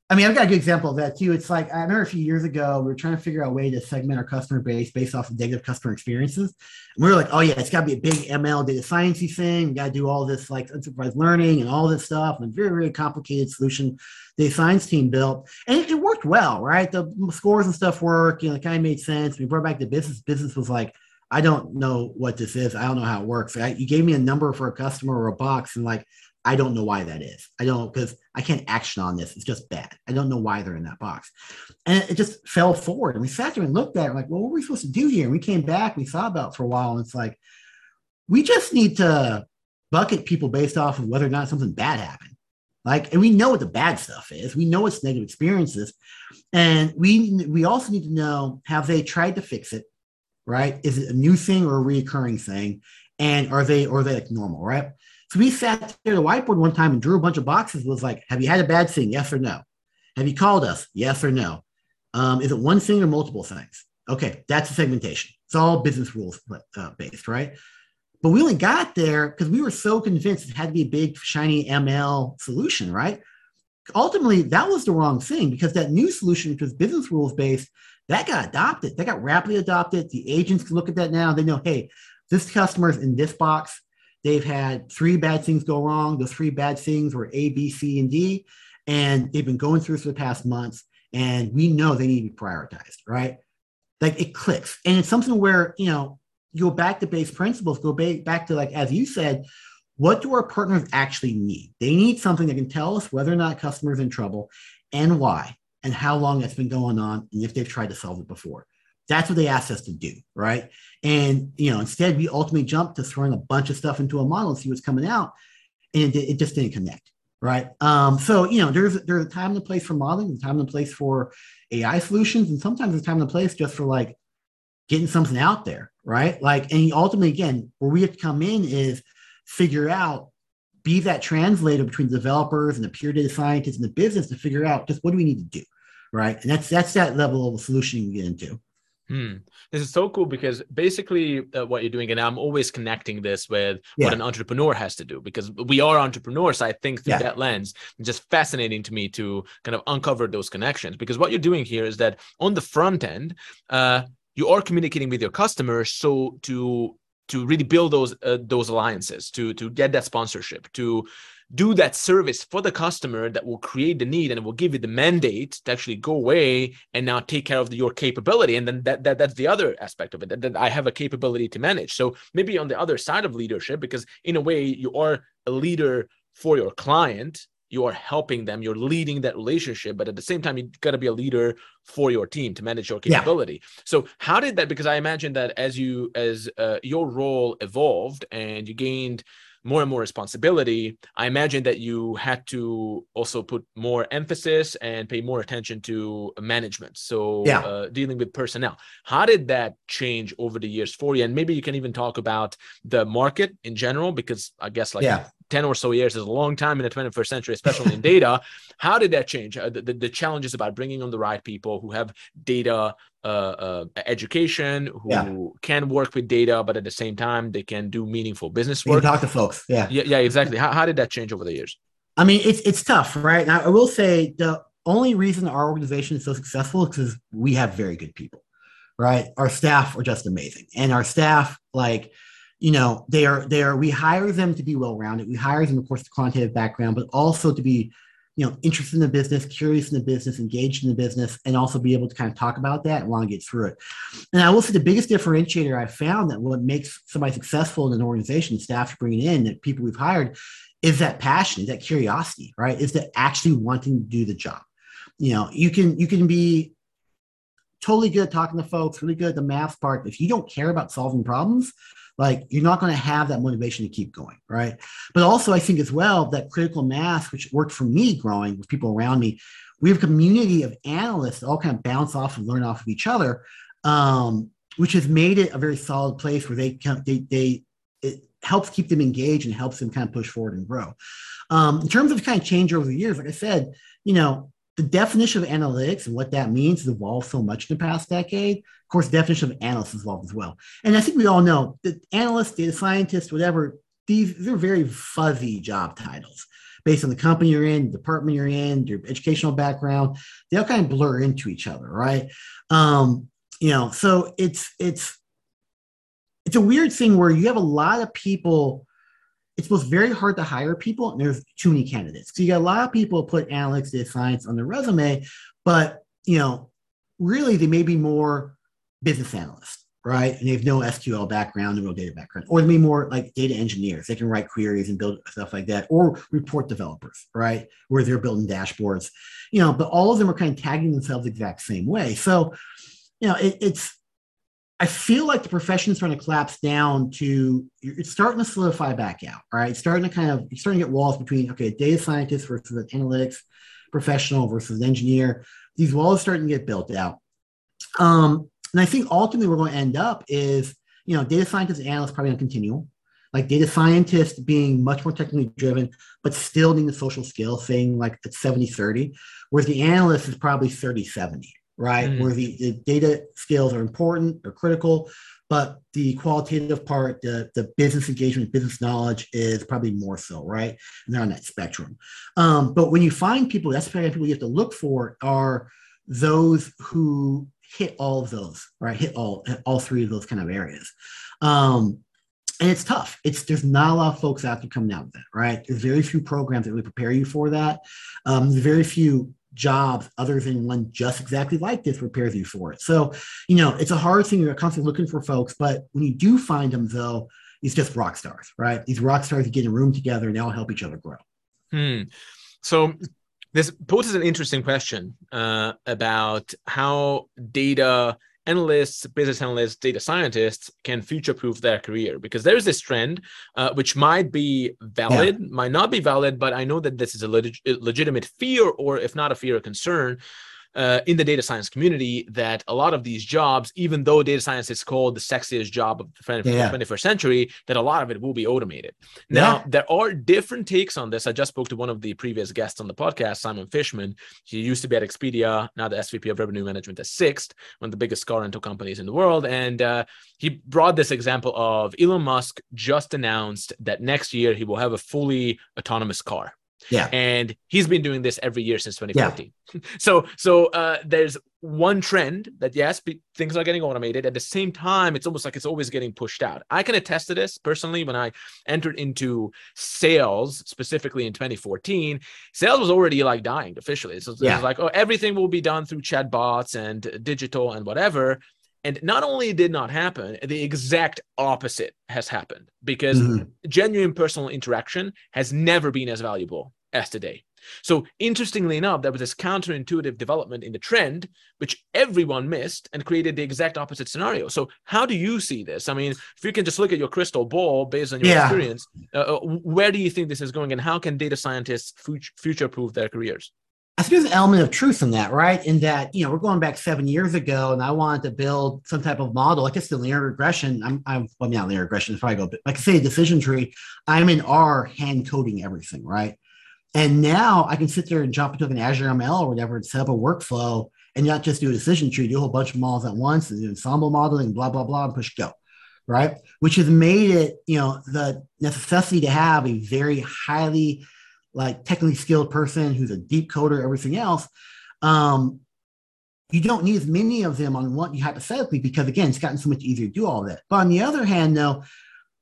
Speaker 2: I mean, I've got a good example of that too. It's like I remember a few years ago, we were trying to figure out a way to segment our customer base based off of negative customer experiences. And we were like, oh yeah, it's got to be a big ML data sciencey thing. We got to do all this like unsupervised learning and all this stuff, and very very complicated solution the science team built, and it, it worked well, right? The scores and stuff work. You know, it kind of made sense. We brought back the business. Business was like, I don't know what this is. I don't know how it works. I, you gave me a number for a customer or a box, and like I don't know why that is. I don't because I can't action on this. It's just bad. I don't know why they're in that box. And it just fell forward. And we sat there and looked at it like, well, what are we supposed to do here? And we came back, we thought about for a while, and it's like, we just need to bucket people based off of whether or not something bad happened. Like, and we know what the bad stuff is. We know it's negative experiences. And we we also need to know have they tried to fix it? Right? Is it a new thing or a reoccurring thing? And are they are they like normal, right? So we sat there at the whiteboard one time and drew a bunch of boxes. Was like, have you had a bad thing? Yes or no? Have you called us? Yes or no? Um, is it one thing or multiple things? Okay, that's the segmentation. It's all business rules uh, based, right? But we only got there because we were so convinced it had to be a big, shiny ML solution, right? Ultimately, that was the wrong thing because that new solution, which was business rules based, that got adopted. That got rapidly adopted. The agents can look at that now. They know, hey, this customer's in this box. They've had three bad things go wrong. Those three bad things were A, B, C, and D. And they've been going through for the past months. And we know they need to be prioritized, right? Like it clicks. And it's something where, you know, go back to base principles, go back to like, as you said, what do our partners actually need? They need something that can tell us whether or not customers in trouble and why and how long that's been going on and if they've tried to solve it before. That's what they asked us to do, right? And you know, instead we ultimately jumped to throwing a bunch of stuff into a model and see what's coming out, and it, it just didn't connect, right? Um, so you know, there's there's a time and a place for modeling, a time and a place for AI solutions, and sometimes there's time and a place just for like getting something out there, right? Like, and ultimately, again, where we have to come in is figure out, be that translator between the developers and the pure data scientists and the business to figure out just what do we need to do, right? And that's that's that level of the solution you get into.
Speaker 1: Hmm. This is so cool because basically uh, what you're doing, and I'm always connecting this with yeah. what an entrepreneur has to do because we are entrepreneurs. I think through yeah. that lens, it's just fascinating to me to kind of uncover those connections because what you're doing here is that on the front end, uh, you are communicating with your customers so to to really build those uh, those alliances to to get that sponsorship to do that service for the customer that will create the need and it will give you the mandate to actually go away and now take care of the, your capability. And then that, that that's the other aspect of it that, that i have a capability to manage. So maybe on the other side of leadership because in a way you are a leader for your client you are helping them you're leading that relationship but at the same time you got to be a leader for your team to manage your capability yeah. so how did that because i imagine that as you as uh, your role evolved and you gained more and more responsibility, I imagine that you had to also put more emphasis and pay more attention to management. So, yeah. uh, dealing with personnel. How did that change over the years for you? And maybe you can even talk about the market in general, because I guess like yeah. 10 or so years is a long time in the 21st century, especially in data. <laughs> How did that change? Uh, the, the, challenges about bringing on the right people who have data uh, uh, education, who yeah. can work with data, but at the same time, they can do meaningful business work.
Speaker 2: talk to folks. Yeah.
Speaker 1: Yeah, yeah exactly. How, how did that change over the years?
Speaker 2: I mean, it's, it's tough, right? Now, I will say the only reason our organization is so successful is because we have very good people, right? Our staff are just amazing. And our staff, like, you know, they are they are we hire them to be well-rounded. We hire them, of course, the quantitative background, but also to be, you know, interested in the business, curious in the business, engaged in the business, and also be able to kind of talk about that and want to get through it. And I will say the biggest differentiator I found that what makes somebody successful in an organization, staff bringing in, that people we've hired, is that passion, is that curiosity, right? Is that actually wanting to do the job. You know, you can you can be totally good at talking to folks, really good at the math part. but If you don't care about solving problems, like you're not going to have that motivation to keep going, right? But also, I think as well that critical mass, which worked for me growing with people around me, we have a community of analysts that all kind of bounce off and learn off of each other, um, which has made it a very solid place where they can, they, they, it helps keep them engaged and helps them kind of push forward and grow. Um, in terms of kind of change over the years, like I said, you know, the definition of analytics and what that means has evolved so much in the past decade. Of course, the definition of analyst has evolved as well. And I think we all know that analysts, data scientists, whatever, these, are very fuzzy job titles based on the company you're in, the department you're in, your educational background. They all kind of blur into each other, right? Um, you know, so it's it's it's a weird thing where you have a lot of people it's both very hard to hire people and there's too many candidates. So you got a lot of people put analytics, data science on their resume, but you know, really they may be more business analysts, right? And they have no SQL background, no data background, or they may be more like data engineers. They can write queries and build stuff like that, or report developers, right? Where they're building dashboards, you know, but all of them are kind of tagging themselves the exact same way. So, you know, it, it's I feel like the profession is starting to collapse down to it's starting to solidify back out. Right, it's starting to kind of you're starting to get walls between okay, data scientist versus an analytics professional versus an engineer. These walls are starting to get built out. Um, and I think ultimately we're going to end up is you know data scientists and analysts probably going to continue. Like data scientists being much more technically driven, but still needing the social skill thing like it's 70 30, whereas the analyst is probably 30 70 right? Mm. Where the, the data skills are important, or critical, but the qualitative part, the, the business engagement, business knowledge is probably more so, right? And they're on that spectrum. Um, but when you find people, that's the kind of people you have to look for are those who hit all of those, right? Hit all all three of those kind of areas. Um, and it's tough. It's there's not a lot of folks out there coming out with that, right? There's very few programs that really prepare you for that. Um, there's very few jobs other than one just exactly like this prepares you for it. So, you know, it's a hard thing. You're constantly looking for folks, but when you do find them, though, it's just rock stars, right? These rock stars get in a room together and they all help each other grow.
Speaker 1: Hmm. So, this poses an interesting question uh, about how data analysts, business analysts, data scientists can future proof their career because there's this trend uh, which might be valid, yeah. might not be valid, but I know that this is a leg- legitimate fear, or if not a fear, a concern uh, in the data science community that a lot of these jobs, even though data science is called the sexiest job of the 21st yeah. century, that a lot of it will be automated. Now, yeah. there are different takes on this. I just spoke to one of the previous guests on the podcast, Simon Fishman. He used to be at Expedia, now the SVP of Revenue Management at Sixt, one of the biggest car rental companies in the world. And uh, he brought this example of Elon Musk just announced that next year he will have a fully autonomous car.
Speaker 2: Yeah.
Speaker 1: And he's been doing this every year since 2014. Yeah. <laughs> so so uh, there's one trend that yes, things are getting automated. At the same time, it's almost like it's always getting pushed out. I can attest to this personally. When I entered into sales, specifically in 2014, sales was already like dying officially. So yeah. it was like, oh, everything will be done through chatbots and digital and whatever. And not only did not happen, the exact opposite has happened because mm-hmm. genuine personal interaction has never been as valuable as today. So, interestingly enough, there was this counterintuitive development in the trend, which everyone missed and created the exact opposite scenario. So, how do you see this? I mean, if you can just look at your crystal ball based on your yeah. experience, uh, uh where do you think this is going and how can data scientists future proof their careers?
Speaker 2: I think there's an element of truth in that, right? In that, you know, we're going back seven years ago and I wanted to build some type of model, like it's the linear regression. I'm, I'm well, not linear regression, if I go, but like I say, a decision tree, I'm in R hand coding everything, right? And now I can sit there and jump into an Azure ML or whatever and set up a workflow and not just do a decision tree, do a whole bunch of models at once and do ensemble modeling, blah, blah, blah, and push go, right? Which has made it, you know, the necessity to have a very highly like technically skilled person who's a deep coder, everything else, um, you don't need as many of them on what you have to one hypothetically because again, it's gotten so much easier to do all that. But on the other hand, though,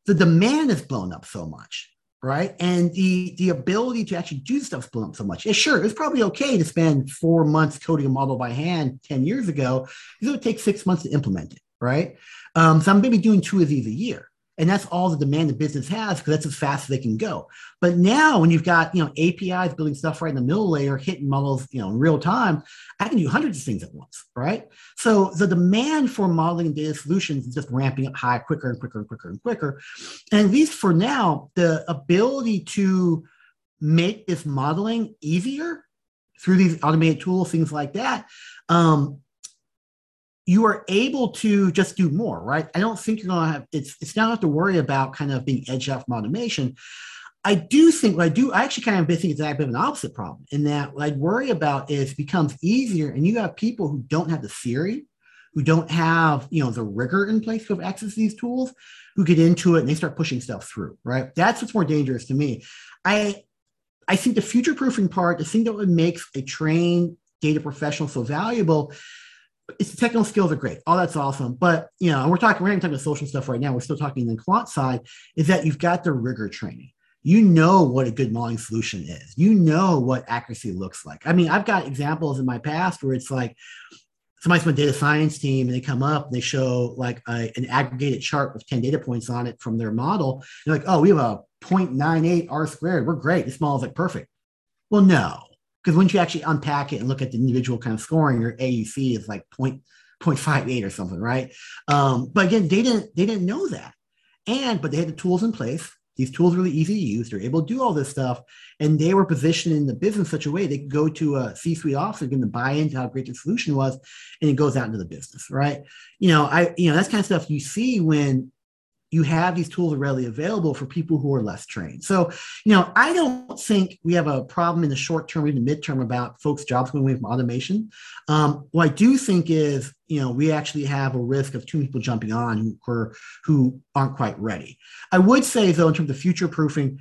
Speaker 2: the demand has blown up so much, right? And the the ability to actually do stuff has blown up so much. Yeah, sure, it's probably okay to spend four months coding a model by hand 10 years ago, because it would take six months to implement it, right? Um, so I'm maybe doing two of these a year and that's all the demand the business has because that's as fast as they can go. But now, when you've got you know APIs building stuff right in the middle layer, hitting models you know in real time, I can do hundreds of things at once, right? So the demand for modeling and data solutions is just ramping up high, quicker and quicker and quicker and quicker. And at least for now, the ability to make this modeling easier through these automated tools, things like that, um, you are able to just do more, right? I don't think you're going to have it's it's not have to worry about kind of being edged out from automation. I do think what I do, I actually kind of think it's a bit of an opposite problem in that what I'd worry about is it becomes easier and you have people who don't have the theory, who don't have, you know, the rigor in place to have access to these tools, who get into it and they start pushing stuff through, right? That's what's more dangerous to me. I I think the future proofing part, the thing that would make a trained data professional so valuable it's technical skills are great. All that's awesome. But you know, we're talking, we're not even talking about social stuff right now. We're still talking the quant side, is that you've got the rigor training. You know what a good modeling solution is. You know what accuracy looks like. I mean, I've got examples in my past where it's like somebody's from a data science team and they come up and they show like a, an aggregated chart with 10 data points on it from their model. They're like, oh, we have a 0.98 R squared. We're great. This model is like perfect. Well, no, because once you actually unpack it and look at the individual kind of scoring, your AUC is like point, 0.58 or something, right? Um, but again, they didn't they didn't know that. And but they had the tools in place. These tools are really easy to use. They're able to do all this stuff. And they were positioned in the business such a way they could go to a C-suite officer, give them buy into how great the solution was, and it goes out into the business, right? You know, I, you know, that's kind of stuff you see when you have these tools readily available for people who are less trained. So, you know, I don't think we have a problem in the short term, even the midterm, about folks' jobs going away from automation. Um, what I do think is, you know, we actually have a risk of many people jumping on who are, who aren't quite ready. I would say, though, in terms of future proofing,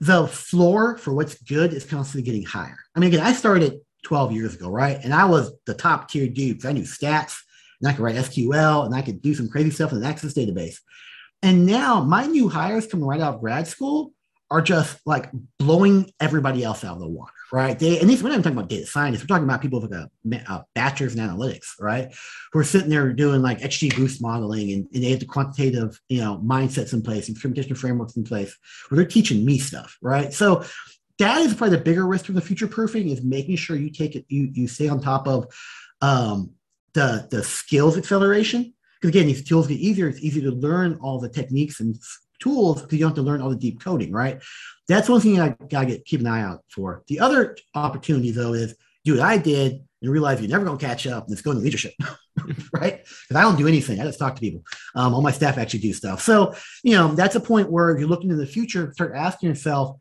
Speaker 2: the floor for what's good is constantly getting higher. I mean, again, I started 12 years ago, right? And I was the top tier dude. Because I knew stats and I could write SQL and I could do some crazy stuff in an Access database. And now my new hires coming right out of grad school are just like blowing everybody else out of the water, right? They and these we're not even talking about data scientists. We're talking about people with a, a bachelor's in analytics, right? Who are sitting there doing like XGBoost modeling and, and they have the quantitative, you know, mindsets in place and experimentation frameworks in place where they're teaching me stuff, right? So that is probably the bigger risk from the future proofing is making sure you take it, you you stay on top of um, the the skills acceleration because again, these tools get easier. It's easy to learn all the techniques and tools because you don't have to learn all the deep coding, right? That's one thing I gotta keep an eye out for. The other opportunity though is do what I did and realize you're never gonna catch up and it's going to leadership, <laughs> right? Because I don't do anything. I just talk to people. Um, all my staff actually do stuff. So, you know, that's a point where if you're looking in the future, start asking yourself,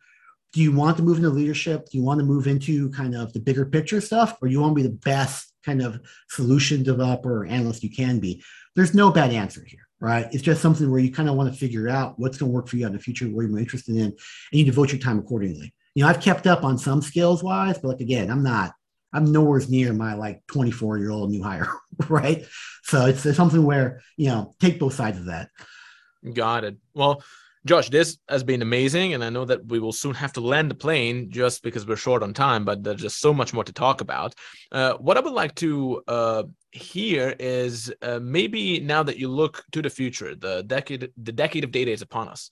Speaker 2: do you want to move into leadership? Do you want to move into kind of the bigger picture stuff, or you want to be the best kind of solution developer or analyst you can be? There's no bad answer here, right? It's just something where you kind of want to figure out what's going to work for you in the future, what you're more interested in, and you devote your time accordingly. You know, I've kept up on some skills wise, but like again, I'm not, I'm nowhere near my like 24 year old new hire, <laughs> right? So it's, it's something where, you know, take both sides of that.
Speaker 1: Got it. Well, Josh, this has been amazing, and I know that we will soon have to land the plane just because we're short on time. But there's just so much more to talk about. Uh, what I would like to uh, hear is uh, maybe now that you look to the future, the decade, the decade of data is upon us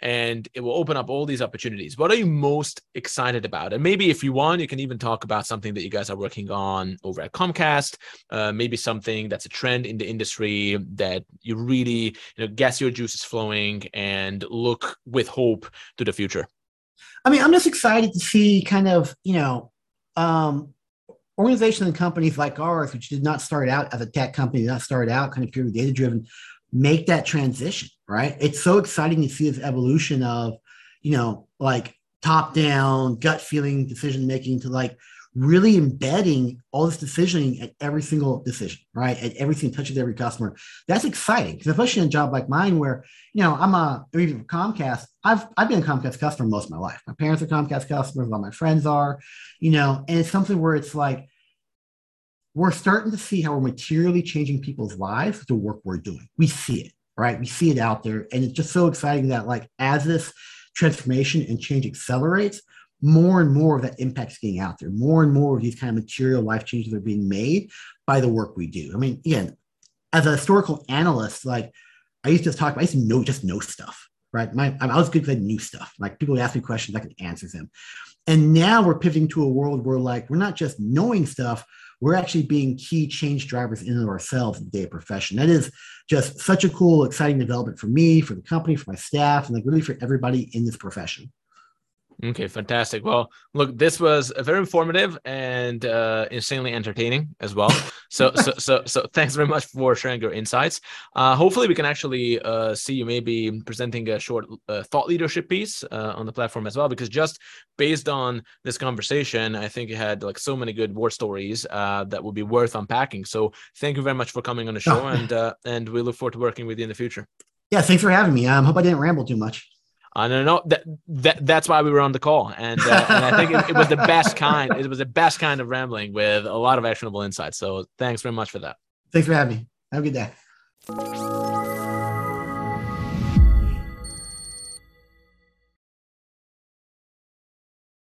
Speaker 1: and it will open up all these opportunities. What are you most excited about? And maybe if you want, you can even talk about something that you guys are working on over at Comcast, uh, maybe something that's a trend in the industry that you really you know guess your juice is flowing and look with hope to the future.
Speaker 2: I mean, I'm just excited to see kind of you know um, organizations and companies like ours, which did not start out as a tech company, did not start out kind of purely data driven, make that transition, right? It's so exciting to see this evolution of, you know, like top down, gut feeling decision making to like really embedding all this decisioning at every single decision, right? At every single touch of every customer. That's exciting because especially in a job like mine where, you know, I'm a even Comcast, I've I've been a Comcast customer most of my life. My parents are Comcast customers, all my friends are, you know, and it's something where it's like we're starting to see how we're materially changing people's lives with the work we're doing. We see it, right? We see it out there. And it's just so exciting that, like, as this transformation and change accelerates, more and more of that impact's getting out there. More and more of these kind of material life changes are being made by the work we do. I mean, again, as a historical analyst, like I used to talk, about I used to know just know stuff, right? My, I was good because I knew stuff. Like people would ask me questions, I could answer them. And now we're pivoting to a world where like we're not just knowing stuff, we're actually being key change drivers in ourselves in the data profession. That is just such a cool, exciting development for me, for the company, for my staff, and like really for everybody in this profession.
Speaker 1: Okay, fantastic. Well, look, this was very informative and uh, insanely entertaining as well. <laughs> So, so, so, so, thanks very much for sharing your insights. Uh, hopefully, we can actually uh, see you maybe presenting a short uh, thought leadership piece uh, on the platform as well. Because just based on this conversation, I think you had like so many good war stories uh, that would be worth unpacking. So, thank you very much for coming on the show, oh. and and we look forward to working with you in the future.
Speaker 2: Yeah, thanks for having me. I um, hope I didn't ramble too much.
Speaker 1: I don't know that, that that's why we were on the call, and, uh, and I think it, it, was the best kind. It was the best kind of rambling with a lot of actionable insights. So thanks very much for that.
Speaker 2: Thanks for having me. Have a good day.